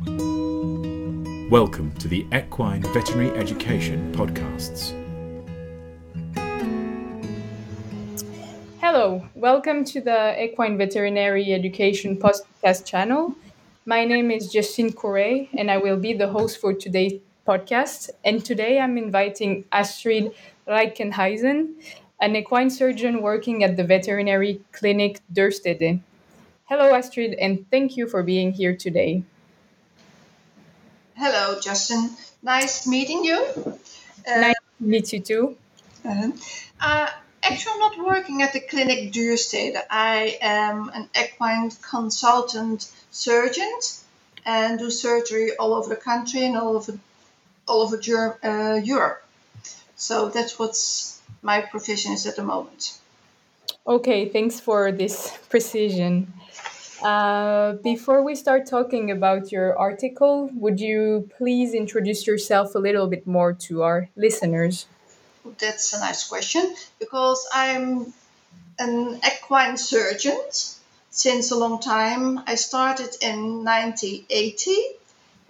Welcome to the Equine Veterinary Education Podcasts. Hello, welcome to the Equine Veterinary Education Podcast channel. My name is Justine Correa, and I will be the host for today's podcast. And today I'm inviting Astrid Rijkenhuizen, an equine surgeon working at the veterinary clinic Dürstede. Hello, Astrid, and thank you for being here today. Hello, Justin. Nice meeting you. Uh, nice to meet you too. Uh-huh. Uh, actually, I'm not working at the clinic Dürstede. I am an equine consultant surgeon and do surgery all over the country and all over all over uh, Europe. So that's what my profession is at the moment. Okay, thanks for this precision. Uh, before we start talking about your article, would you please introduce yourself a little bit more to our listeners? That's a nice question because I'm an equine surgeon since a long time. I started in 1980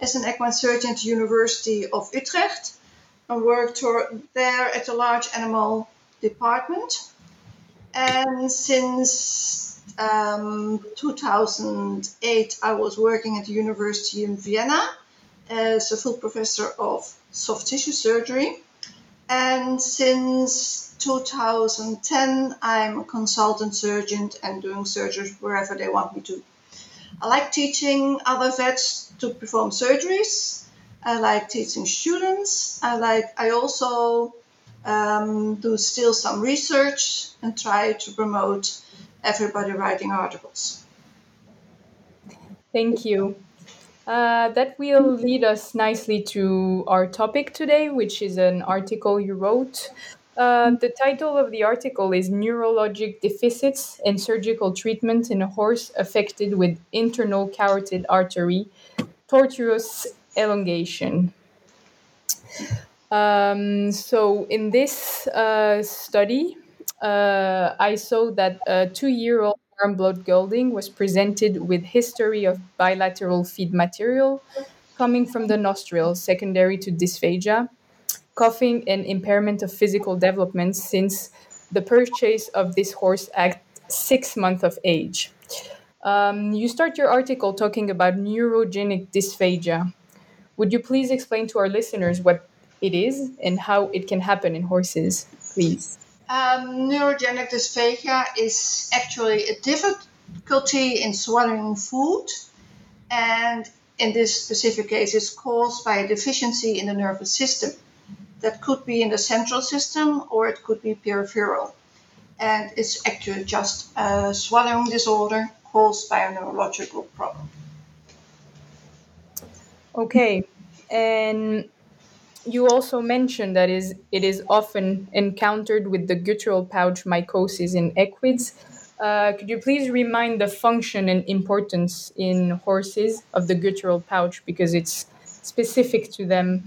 as an equine surgeon at the University of Utrecht and worked there at a large animal department. And since um, 2008, I was working at the University in Vienna as a full professor of soft tissue surgery. And since 2010, I'm a consultant surgeon and doing surgeries wherever they want me to. I like teaching other vets to perform surgeries. I like teaching students. I like. I also um, do still some research and try to promote everybody writing articles. Thank you. Uh, that will lead us nicely to our topic today, which is an article you wrote. Uh, the title of the article is Neurologic Deficits and Surgical Treatment in a Horse Affected with Internal Carotid Artery Tortuous Elongation. Um, so, in this uh, study, uh, I saw that a two-year-old warm blood gelding was presented with history of bilateral feed material coming from the nostrils, secondary to dysphagia, coughing, and impairment of physical development since the purchase of this horse at six months of age. Um, you start your article talking about neurogenic dysphagia. Would you please explain to our listeners what it is and how it can happen in horses, please? Um, neurogenic dysphagia is actually a difficulty in swallowing food, and in this specific case, it's caused by a deficiency in the nervous system. That could be in the central system or it could be peripheral. And it's actually just a swallowing disorder caused by a neurological problem. Okay. And you also mentioned that is it is often encountered with the guttural pouch mycosis in equids. Uh, could you please remind the function and importance in horses of the guttural pouch because it's specific to them?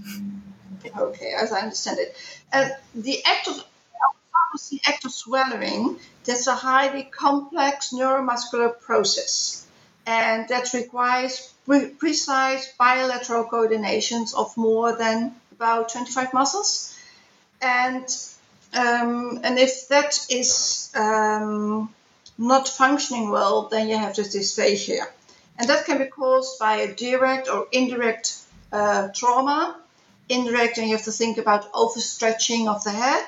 Okay, as I understand it, uh, the act of the act of swallowing that's a highly complex neuromuscular process, and that requires pre- precise bilateral coordinations of more than about 25 muscles. And, um, and if that is um, not functioning well, then you have this dysphagia. And that can be caused by a direct or indirect uh, trauma. Indirect, and you have to think about overstretching of the head.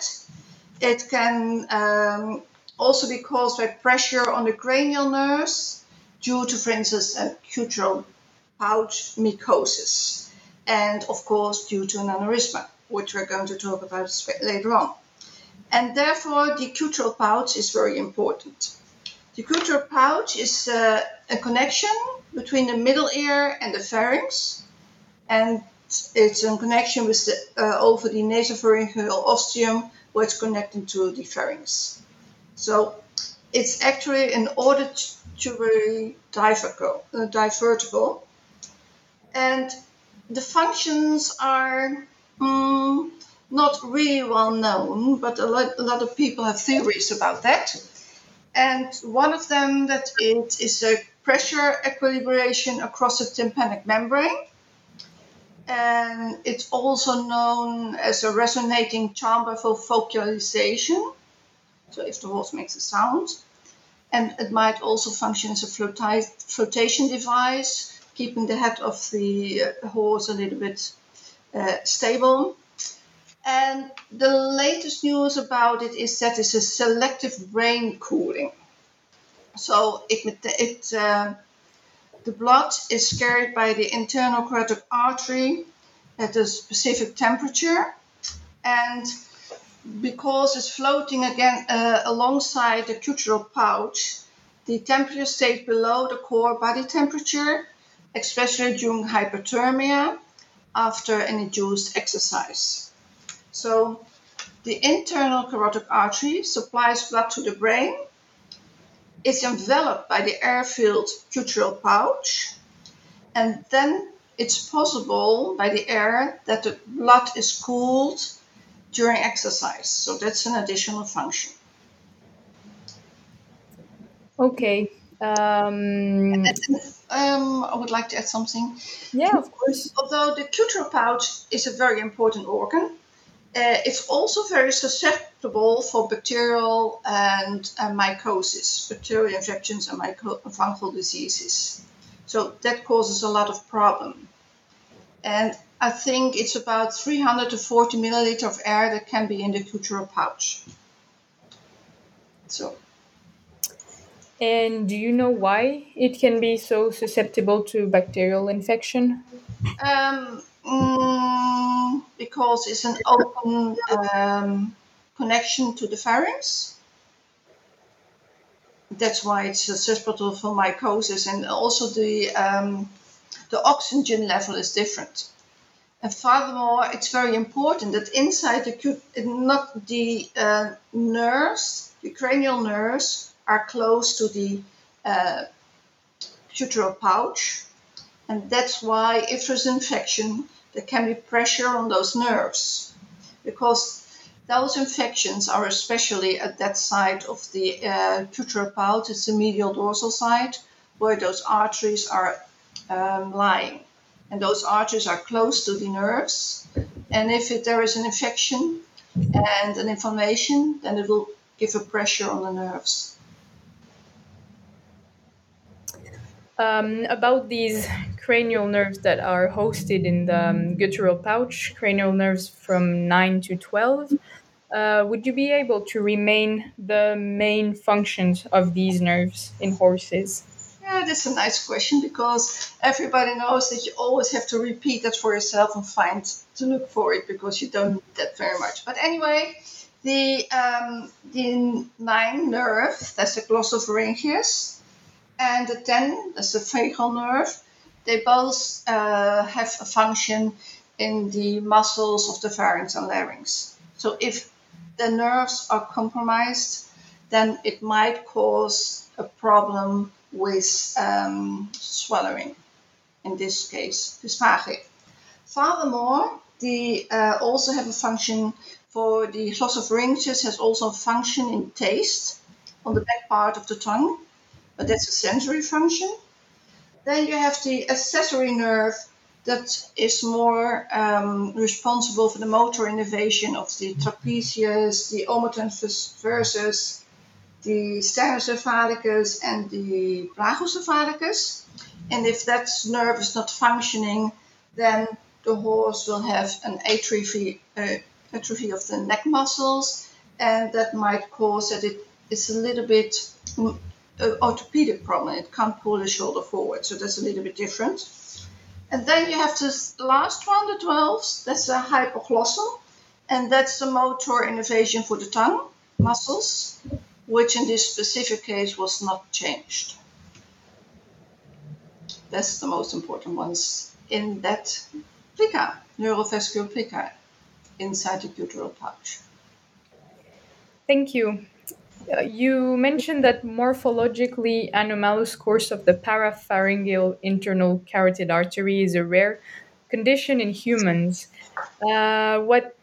It can um, also be caused by pressure on the cranial nerves due to, for instance, a guttural pouch mycosis and of course due to an aneurysma, which we're going to talk about later on. And therefore, the guttural pouch is very important. The guttural pouch is uh, a connection between the middle ear and the pharynx, and it's a connection with the, uh, over the nasopharyngeal ostium, where it's connected to the pharynx. So it's actually an auditory diverticle, uh, divertible. and the functions are mm, not really well known, but a lot, a lot, of people have theories about that. And one of them that it is a pressure equilibration across the tympanic membrane. And it's also known as a resonating chamber for vocalization. So if the horse makes a sound. And it might also function as a flotation device, keeping the head of the uh, horse a little bit uh, stable. And the latest news about it is that it's a selective brain cooling. So it, it uh, the blood is carried by the internal carotid artery at a specific temperature, and because it's floating again uh, alongside the guttural pouch, the temperature stays below the core body temperature, especially during hyperthermia after an induced exercise. So the internal carotid artery supplies blood to the brain. It's enveloped by the air-filled guttural pouch. And then it's possible by the air that the blood is cooled during exercise. So that's an additional function. Okay. Um, um, I would like to add something. Yeah, of course. Although the guttural pouch is a very important organ, uh, it's also very susceptible for bacterial and uh, mycosis, bacterial infections and myco- fungal diseases. So that causes a lot of problem. And I think it's about 300 to 40 milliliter of air that can be in the guttural pouch. So. And do you know why it can be so susceptible to bacterial infection? Um, Mm, because it's an open um, connection to the pharynx. That's why it's susceptible for mycosis, and also the um, the oxygen level is different. And furthermore, it's very important that inside the not the uh, nerves, the cranial nerves, are close to the uh, pouch, and that's why if there's infection, there can be pressure on those nerves because those infections are especially at that side of the uh, pouch, it's the medial dorsal side, where those arteries are um, lying. And those arteries are close to the nerves. And if it, there is an infection and an inflammation, then it will give a pressure on the nerves. Um, about these cranial nerves that are hosted in the um, guttural pouch, cranial nerves from 9 to 12. Uh, would you be able to remain the main functions of these nerves in horses? Yeah, that's a nice question because everybody knows that you always have to repeat that for yourself and find to look for it because you don't need that very much. But anyway, the um, the nine nerve, that's the glossopharyngeus, and the ten, that's the vagal nerve, they both uh, have a function in the muscles of the pharynx and larynx. So if the nerves are compromised, then it might cause a problem with um, swallowing, in this case, dysphagia. Furthermore, they uh, also have a function for the glossopharyngeus has also a function in taste on the back part of the tongue, but that's a sensory function. Then you have the accessory nerve that is more um, responsible for the motor innervation of the trapezius, the omotor versus the sternocephalicus and the brachiocephalicus. And if that nerve is not functioning, then the horse will have an atrophy, uh, atrophy of the neck muscles, and that might cause that it is a little bit an orthopedic problem. It can't pull the shoulder forward, so that's a little bit different. And then you have this last one, the 12s, that's a hypoglossal, and that's the motor innervation for the tongue muscles, which in this specific case was not changed. That's the most important ones in that plica, neurovascular plica, inside the guttural pouch. Thank you. You mentioned that morphologically anomalous course of the parapharyngeal internal carotid artery is a rare condition in humans. Uh, what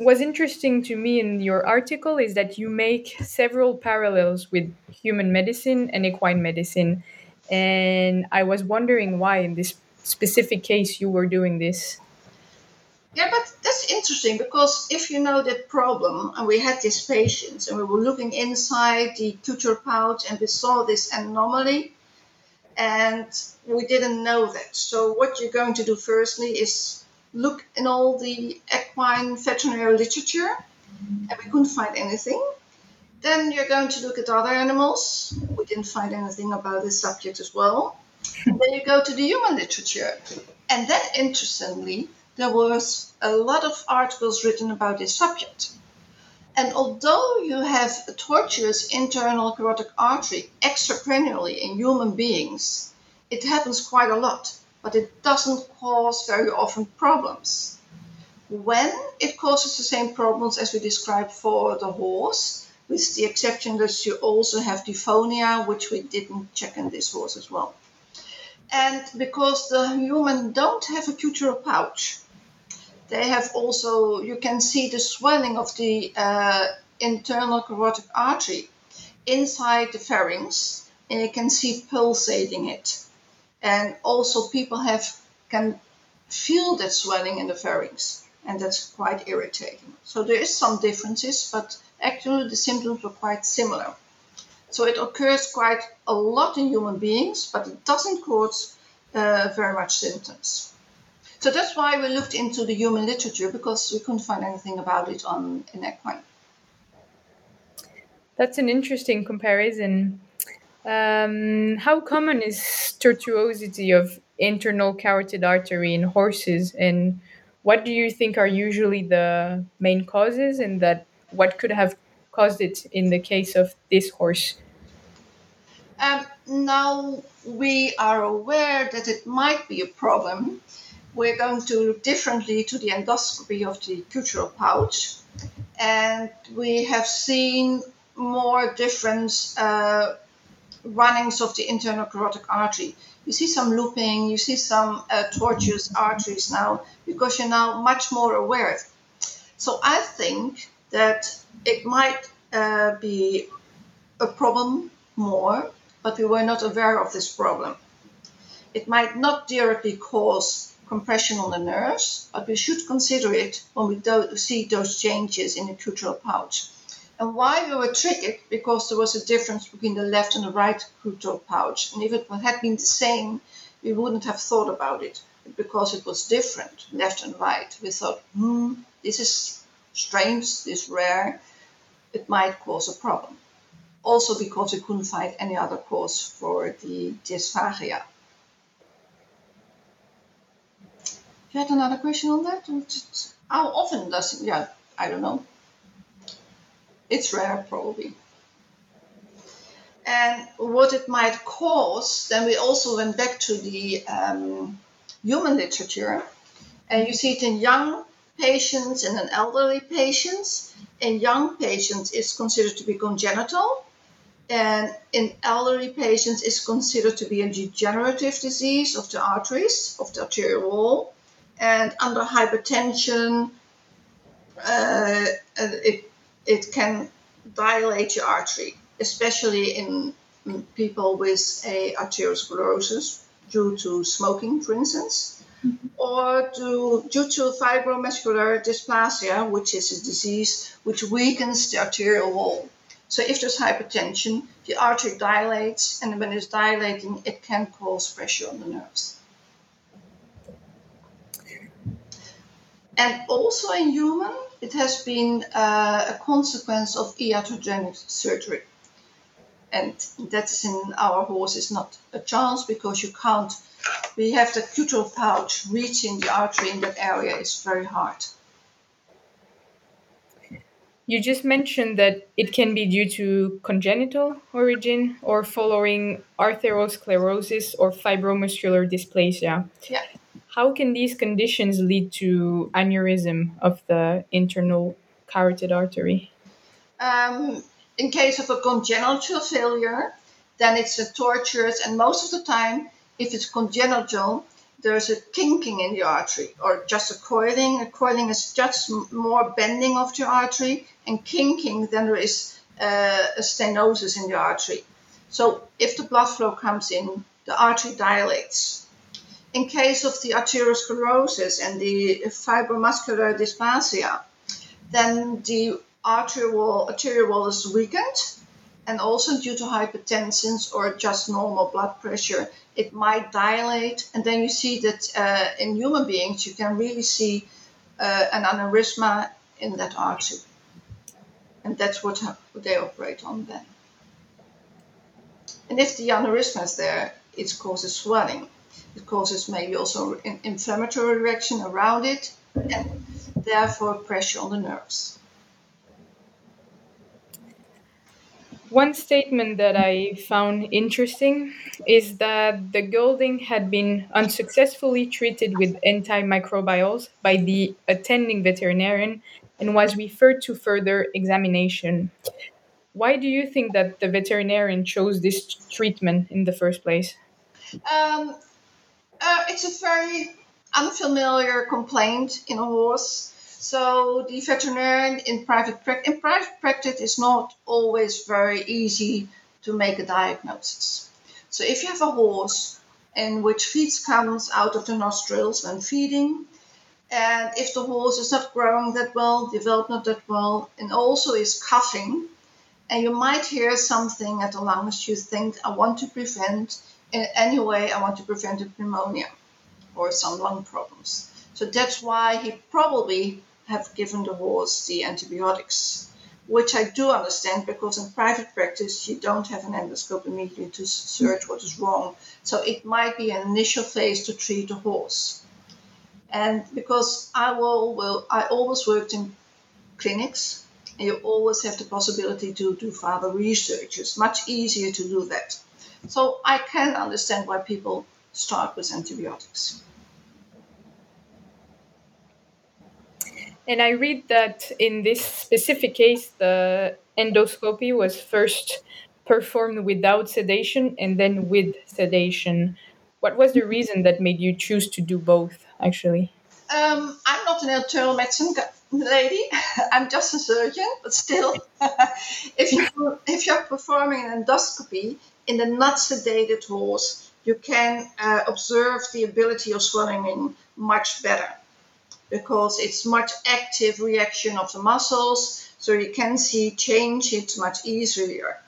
was interesting to me in your article is that you make several parallels with human medicine and equine medicine. And I was wondering why, in this specific case, you were doing this. Yeah, but that's interesting because if you know that problem, and we had these patients, and we were looking inside the guttural pouch, and we saw this anomaly, and we didn't know that. So what you're going to do firstly is look in all the equine veterinary literature, and we couldn't find anything. Then you're going to look at other animals. We didn't find anything about this subject as well. then you go to the human literature. And then, interestingly, there was a lot of articles written about this subject. And although you have a tortuous internal carotid artery extracranially in human beings, it happens quite a lot, but it doesn't cause very often problems. When it causes the same problems as we described for the horse, with the exception that you also have dysphonia, which we didn't check in this horse as well. And because the human don't have a guttural pouch, they have also, you can see the swelling of the uh, internal carotid artery inside the pharynx, and you can see pulsating it. And also people have can feel that swelling in the pharynx, and that's quite irritating. So there is some differences, but actually the symptoms were quite similar. So it occurs quite a lot in human beings, but it doesn't cause uh, very much symptoms. So that's why we looked into the human literature because we couldn't find anything about it on in equine. That's an interesting comparison. Um, how common is tortuosity of internal carotid artery in horses, and what do you think are usually the main causes, and that what could have caused it in the case of this horse? Um, now we are aware that it might be a problem we're going to look differently to the endoscopy of the guttural pouch. And we have seen more different uh, runnings of the internal carotid artery. You see some looping, you see some uh, tortuous arteries now because you're now much more aware. So I think that it might uh, be a problem more, but we were not aware of this problem. It might not directly cause compression on the nerves, but we should consider it when we do see those changes in the guttural pouch. And why we were triggered? Because there was a difference between the left and the right guttural pouch. And if it had been the same, we wouldn't have thought about it. But because it was different, left and right, we thought, hmm, this is strange, this is rare, it might cause a problem. Also because we couldn't find any other cause for the dysphagia. You had another question on that? How often does it? Yeah, I don't know. It's rare, probably. And what it might cause, then we also went back to the um, human literature, and you see it in young patients and in elderly patients. In young patients, it's considered to be congenital, and in elderly patients, it's considered to be a degenerative disease of the arteries, of the arterial wall and under hypertension, uh, it, it can dilate your artery, especially in people with a arteriosclerosis due to smoking, for instance, mm-hmm. or to, due to fibromuscular dysplasia, which is a disease which weakens the arterial wall. So if there's hypertension, the artery dilates, and when it's dilating, it can cause pressure on the nerves. And also in human, it has been uh, a consequence of iatrogenic surgery. And that's in our horses not a chance because you can't, we have the guttural pouch reaching the artery in that area is very hard. You just mentioned that it can be due to congenital origin or following arteriosclerosis or fibromuscular dysplasia. Yeah. How can these conditions lead to aneurysm of the internal carotid artery? Um, in case of a congenital failure, then it's a tortuous, and most of the time, if it's congenital, there's a kinking in the artery or just a coiling. A coiling is just more bending of the artery, and kinking, then there is uh, a stenosis in the artery. So if the blood flow comes in the artery dilates. In case of the arteriosclerosis and the fibromuscular dysplasia, then the arterial wall, arterial wall is weakened, and also due to hypertension or just normal blood pressure, it might dilate. And then you see that uh, in human beings, you can really see uh, an aneurysma in that artery. And that's what they operate on then. And if the aneurysma is there, it causes swelling. It causes maybe also an inflammatory reaction around it and therefore pressure on the nerves. One statement that I found interesting is that the gelding had been unsuccessfully treated with antimicrobials by the attending veterinarian and was referred to further examination. Why do you think that the veterinarian chose this treatment in the first place? Um, uh, it's a very unfamiliar complaint in a horse. So the veterinarian in private practice, in private practice, is not always very easy to make a diagnosis. So if you have a horse in which feeds comes out of the nostrils when feeding, and if the horse is not growing that well, developed not that well, and also is coughing, and you might hear something at the lungs you think, I want to prevent, in any way, I want to prevent a pneumonia or some lung problems. So that's why he probably have given the horse the antibiotics, which I do understand because in private practice you don't have an endoscope immediately to search what is wrong. So it might be an initial phase to treat the horse. And because I will, will I always worked in clinics and you always have the possibility to do further research. It's much easier to do that. So I can understand why people start with antibiotics. And I read that in this specific case, the endoscopy was first performed without sedation and then with sedation. What was the reason that made you choose to do both, actually? Um, I'm not an internal medicine lady. I'm just a surgeon, but still, if you if you're performing an endoscopy in the not sedated horse, you can uh, observe the ability of swelling much better because it's much active reaction of the muscles, so you can see change it much easier,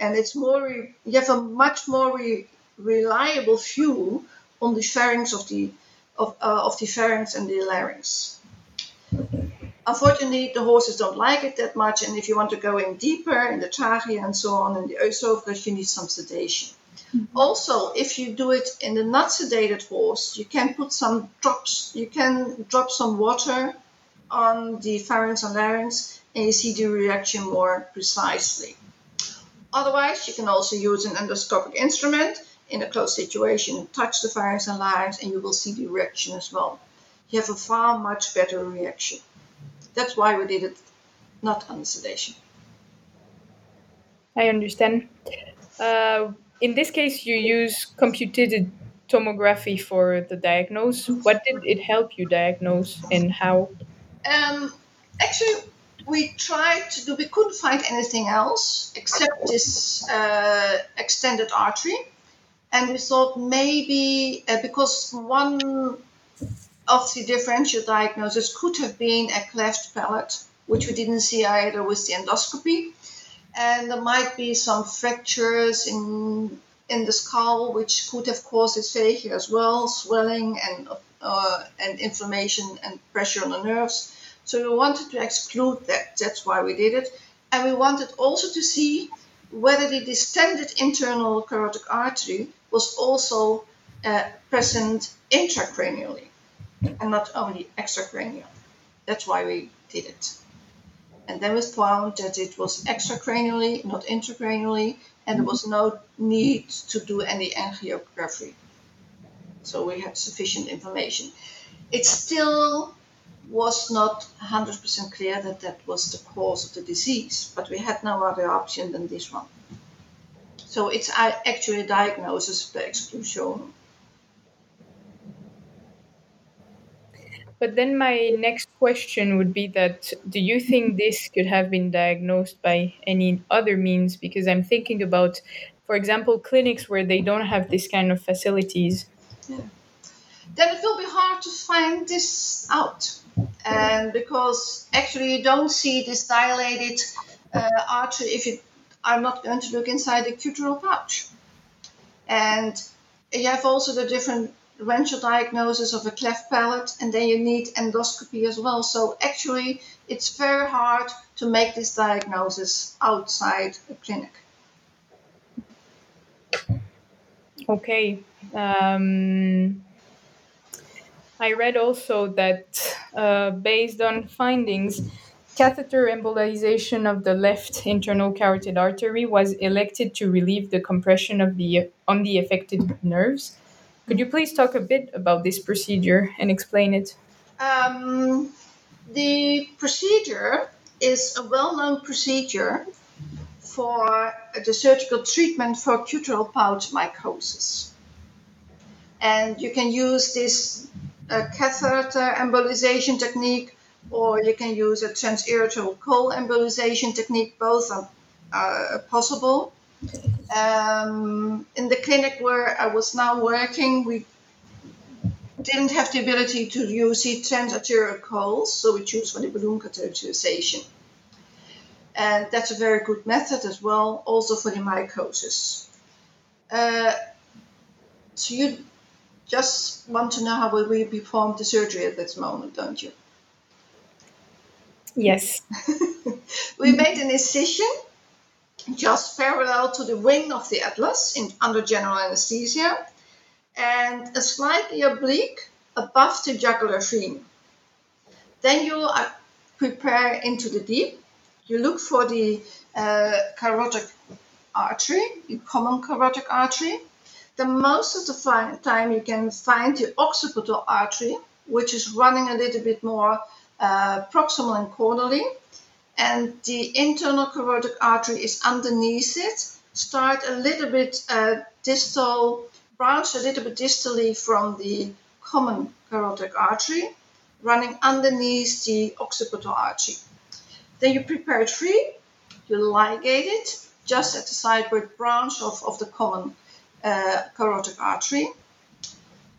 and it's more you have a much more re- reliable view on the pharynx of the of, uh, of the pharynx and the larynx. Unfortunately, the horses don't like it that much, and if you want to go in deeper in the trachea and so on, in the esophagus, you need some sedation. Mm-hmm. Also, if you do it in the not sedated horse, you can put some drops, you can drop some water on the pharynx and larynx, and you see the reaction more precisely. Otherwise, you can also use an endoscopic instrument in a closed situation, touch the pharynx and larynx, and you will see the reaction as well. You have a far much better reaction. That's why we did it not under sedation. I understand. Uh, in this case, you use computed tomography for the diagnose. What did it help you diagnose and how? Um, actually, we tried to do, we couldn't find anything else except this uh, extended artery. And we thought maybe uh, because one of the differential diagnosis could have been a cleft palate, which we didn't see either with the endoscopy. And there might be some fractures in in the skull, which could have caused dysphagia as well, swelling and uh, and inflammation and pressure on the nerves. So we wanted to exclude that. That's why we did it. And we wanted also to see whether the distended internal carotid artery was also uh, present intracranially and not only extracranial. That's why we did it. And then we found that it was extracranially, not intracranially, and there was no need to do any angiography. So we had sufficient information. It still was not 100% clear that that was the cause of the disease, but we had no other option than this one. So it's actually a diagnosis of the exclusion But then my next question would be that do you think this could have been diagnosed by any other means? Because I'm thinking about for example, clinics where they don't have this kind of facilities? Yeah. Then it will be hard to find this out. And because actually you don't see this dilated uh, artery if you are not going to look inside the guttural pouch. And you have also the different differential diagnosis of a cleft palate, and then you need endoscopy as well. So actually, it's very hard to make this diagnosis outside a clinic. Okay. Um, I read also that uh, based on findings, catheter embolization of the left internal carotid artery was elected to relieve the compression of the on the affected nerves. Could you please talk a bit about this procedure and explain it? Um, the procedure is a well-known procedure for the surgical treatment for guttural pouch mycosis. And you can use this uh, catheter embolization technique or you can use a transarterial coil embolization technique. Both are uh, possible. Um, in the clinic where I was now working, we didn't have the ability to use the transarterial coils, so we choose for the balloon catheterization. And that's a very good method as well, also for the mycosis. Uh, so you just want to know how will we perform the surgery at this moment, don't you? Yes. we made an incision just parallel to the wing of the atlas in, under general anesthesia and a slightly oblique above the jugular vein. Then you prepare into the deep. You look for the uh, carotid artery, the common carotid artery. Then most of the time you can find the occipital artery, which is running a little bit more uh, proximal and caudally and the internal carotid artery is underneath it. Start a little bit uh, distal, branch a little bit distally from the common carotid artery, running underneath the occipital artery. Then you prepare it free, you ligate it just at the sideward branch of, of the common uh, carotid artery.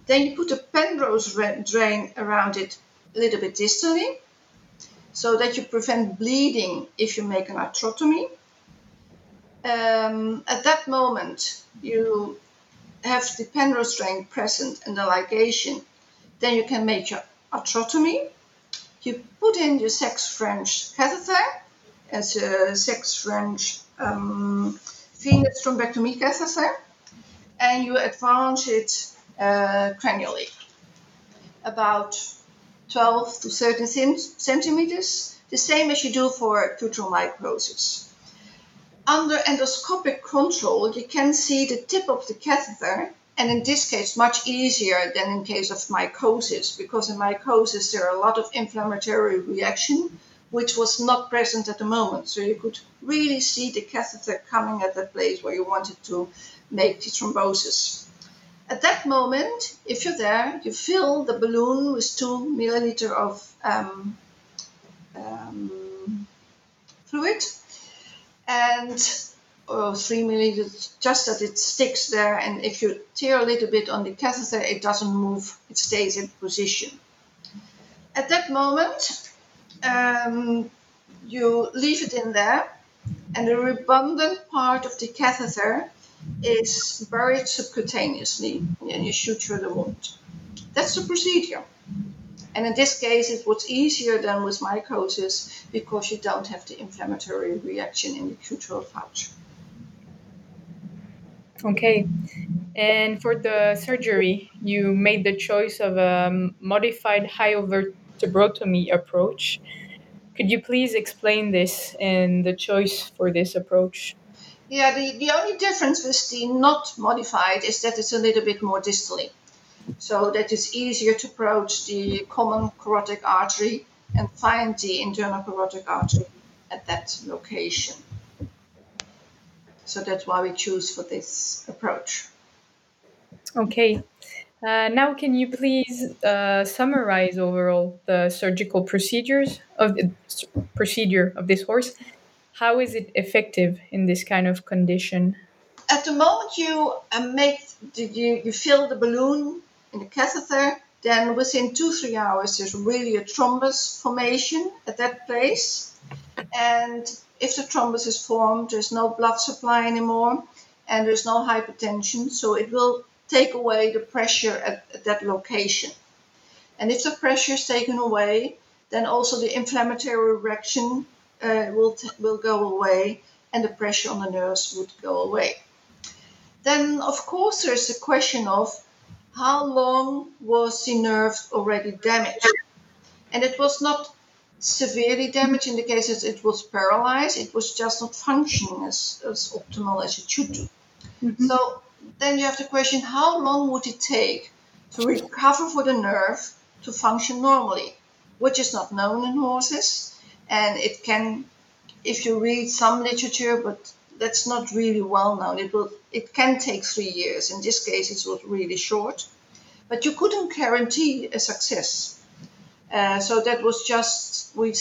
Then you put a Penrose drain around it a little bit distally so that you prevent bleeding if you make an arteriotomy. Um, at that moment, you have the Penrose drain present and the ligation. Then you can make your arteriotomy. You put in your sex French catheter as a sex French um, venous thrombectomy catheter, and you advance it uh, cranially about 12 to 13 centimeters, the same as you do for guttural mycosis. Under endoscopic control, you can see the tip of the catheter, and in this case, much easier than in case of mycosis, because in mycosis there are a lot of inflammatory reaction, which was not present at the moment. So you could really see the catheter coming at the place where you wanted to make the thrombosis. At that moment, if you're there, you fill the balloon with two milliliter of um, um, fluid and or three milliliters, just that it sticks there. And if you tear a little bit on the catheter, it doesn't move; it stays in position. At that moment, um, you leave it in there, and the redundant part of the catheter is buried subcutaneously and you suture the wound. That's the procedure. And in this case, it was easier than with mycosis because you don't have the inflammatory reaction in the guttural pouch. Okay. And for the surgery, you made the choice of a modified high hyovertebrotomy approach. Could you please explain this and the choice for this approach? Yeah, the, the only difference with the not modified is that it's a little bit more distally. So that it's easier to approach the common carotid artery and find the internal carotid artery at that location. So that's why we choose for this approach. Okay. Uh, now, can you please uh, summarize overall the surgical procedures of the procedure of this horse how is it effective in this kind of condition? at the moment you uh, make you, you fill the balloon in the catheter, then within two three hours there's really a thrombus formation at that place, and if the thrombus is formed, there's no blood supply anymore, and there's no hypertension, so it will take away the pressure at, at that location. And if the pressure is taken away, then also the inflammatory reaction uh, will, t- will go away and the pressure on the nerves would go away. Then, of course, there's the question of how long was the nerve already damaged? And it was not severely damaged in the cases it was paralyzed, it was just not functioning as, as optimal as it should do. Mm-hmm. So then you have the question how long would it take to recover for the nerve to function normally, which is not known in horses. And it can, if you read some literature, but that's not really well known. It will, it can take three years. In this case, it was really short, but you couldn't guarantee a success. Uh, so that was just we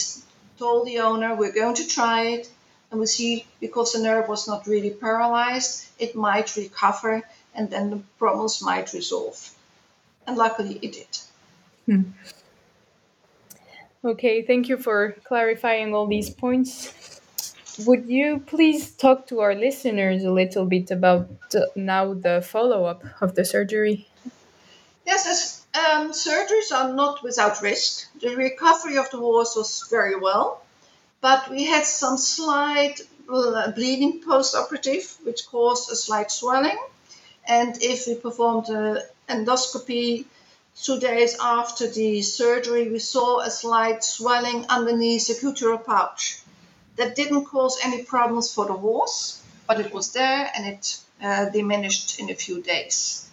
told the owner we're going to try it, and we see because the nerve was not really paralyzed, it might recover, and then the problems might resolve. And luckily, it did. Hmm. Okay, thank you for clarifying all these points. Would you please talk to our listeners a little bit about now the follow up of the surgery? Yes, um, surgeries are not without risk. The recovery of the horse was very well, but we had some slight bleeding post operative, which caused a slight swelling. And if we performed an endoscopy two days after the surgery, we saw a slight swelling underneath the guttural pouch. That didn't cause any problems for the horse, but it was there and it uh, diminished in a few days.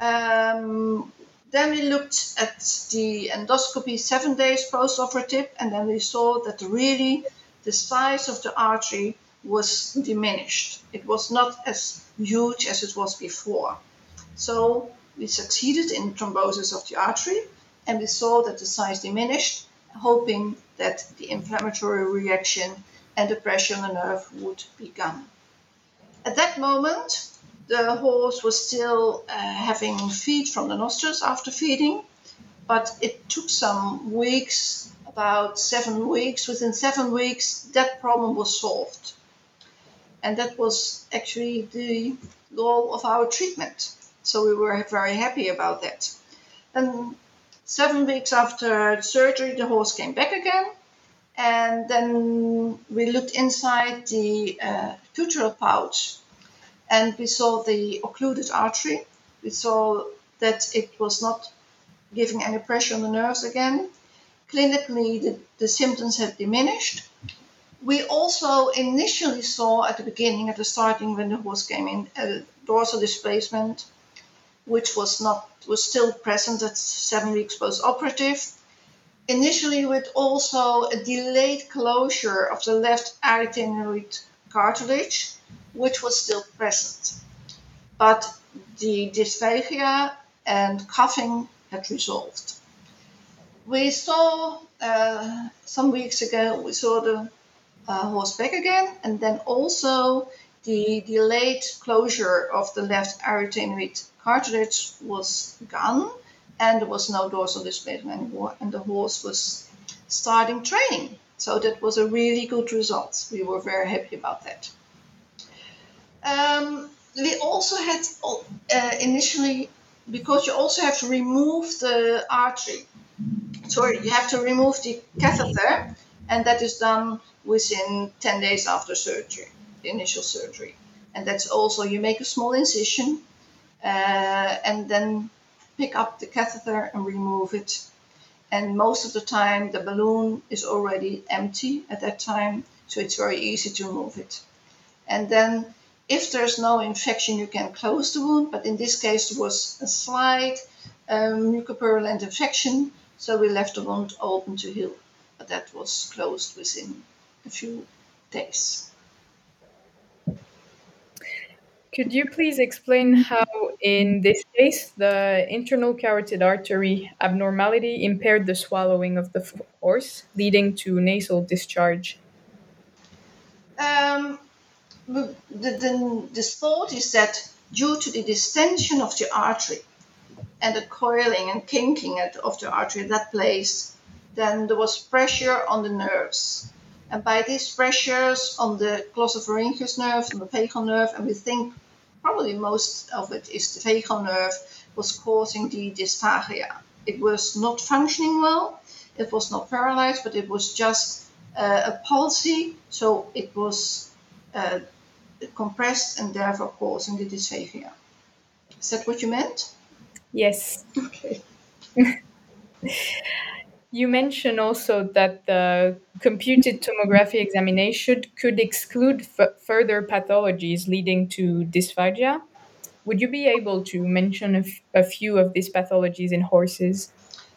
Um, then we looked at the endoscopy seven days post-operative, and then we saw that really the size of the artery was diminished. It was not as huge as it was before. So we succeeded in thrombosis of the artery and we saw that the size diminished, hoping that the inflammatory reaction and the pressure on the nerve would be gone. At that moment, the horse was still uh, having feed from the nostrils after feeding, but it took some weeks, about seven weeks. Within seven weeks, that problem was solved. And that was actually the goal of our treatment. So we were very happy about that. And seven weeks after surgery, the horse came back again. And then we looked inside the uh, pouch and we saw the occluded artery. We saw that it was not giving any pressure on the nerves again. Clinically, the, the symptoms had diminished. We also initially saw at the beginning, at the starting, when the horse came in, a dorsal displacement which was not was still present at seven weeks post-operative. Initially, with also a delayed closure of the left arytenoid cartilage, which was still present, but the dysphagia and coughing had resolved. We saw uh, some weeks ago we saw the uh, horse back again, and then also the delayed closure of the left arytenoid cartilage was gone and there was no dorsal displacement anymore and the horse was starting training. So that was a really good result. We were very happy about that. Um, we also had uh, initially, because you also have to remove the artery. Sorry, you have to remove the catheter, and that is done within 10 days after surgery, the initial surgery. And that's also, you make a small incision and then pick up the catheter and remove it. And most of the time, the balloon is already empty at that time, so it's very easy to remove it. And then, if there's no infection, you can close the wound, but in this case, there was a slight um, mucopurulent infection, so we left the wound open to heal. But that was closed within a few days. Could you please explain how, in this case, the internal carotid artery abnormality impaired the swallowing of the horse, leading to nasal discharge? Um, the, the, this thought is that due to the distension of the artery and the coiling and kinking of the artery in that place, then there was pressure on the nerves. And by these pressures on the glossopharyngeus nerve and the vagal nerve, and we think probably most of it is the vagal nerve, was causing the dysphagia. It was not functioning well, it was not paralyzed, but it was just uh, a palsy, so it was uh, compressed and therefore causing the dysphagia. Is that what you meant? Yes. Okay. you mentioned also that the computed tomography examination could exclude f- further pathologies leading to dysphagia. Would you be able to mention a, f- a few of these pathologies in horses?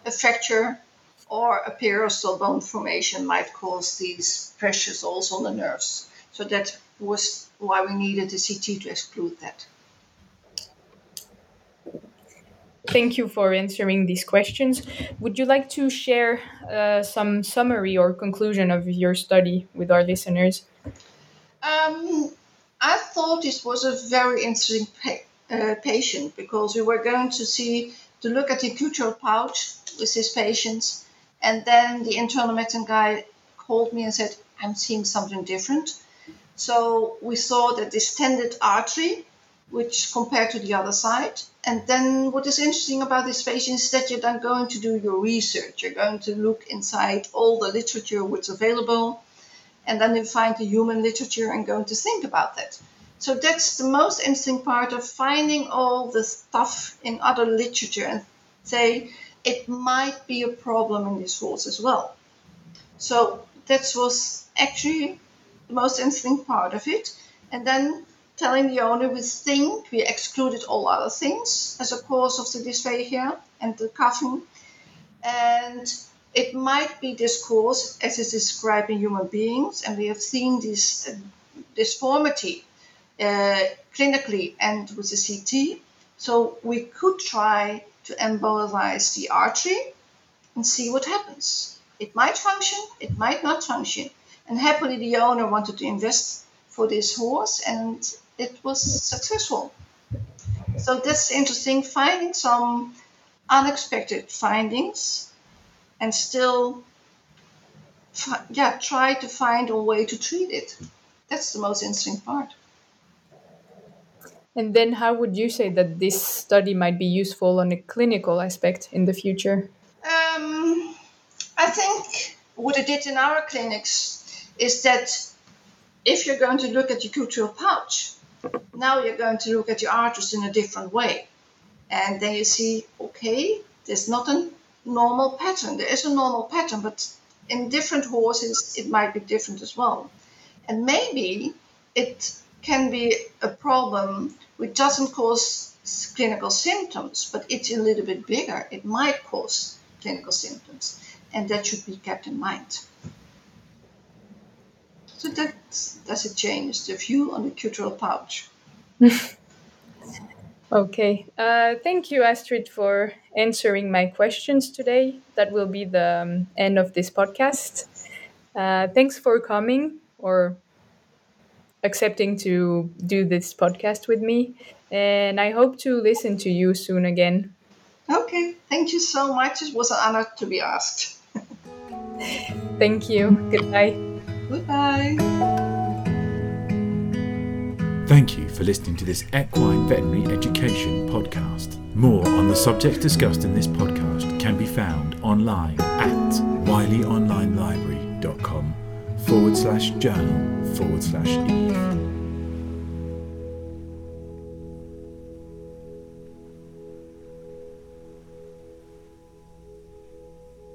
A fracture or a periosteal bone formation might cause these pressures also on the nerves. So that was why we needed the CT to exclude that. Thank you for answering these questions. Would you like to share uh, some summary or conclusion of your study with our listeners? Um, I thought this was a very interesting pa- uh, patient because we were going to see to look at the guttural pouch with his patients, and then the internal medicine guy called me and said, "I'm seeing something different." So we saw the distended artery, which compared to the other side. And then what is interesting about this patient is that you're then going to do your research. You're going to look inside all the literature which available, and then you find the human literature and going to think about that. So that's the most interesting part of finding all the stuff in other literature and say it might be a problem in this horse as well. So that was actually the most interesting part of it. And then telling the owner we think we excluded all other things as a cause of the dysphagia and the coughing. And it might be this cause as is described in human beings, and we have seen this uh, deformity uh, clinically and with the CT. So we could try to embolize the artery and see what happens. It might function, it might not function. And happily, the owner wanted to invest for this horse, and it was successful. So that's interesting, finding some unexpected findings and still yeah, try to find a way to treat it. That's the most interesting part. And then, how would you say that this study might be useful on a clinical aspect in the future? Um, I think what it did in our clinics is that if you're going to look at the guttural pouch, now you're going to look at your arteries in a different way. And then you see, okay, there's not a normal pattern. There is a normal pattern, but in different horses, it might be different as well. And maybe it can be a problem which doesn't cause clinical symptoms, but it's a little bit bigger. It might cause clinical symptoms, and that should be kept in mind. So that does it change the view on the guttural pouch. okay. Uh, thank you, Astrid, for answering my questions today. That will be the um, end of this podcast. Uh, thanks for coming or accepting to do this podcast with me. And I hope to listen to you soon again. Okay. Thank you so much. It was an honor to be asked. Thank you. Goodbye. Goodbye. Thank you for listening to this Equine Veterinary Education podcast. More on the subjects discussed in this podcast can be found online at wileyonlinelibrary.com forward slash journal forward slash eve.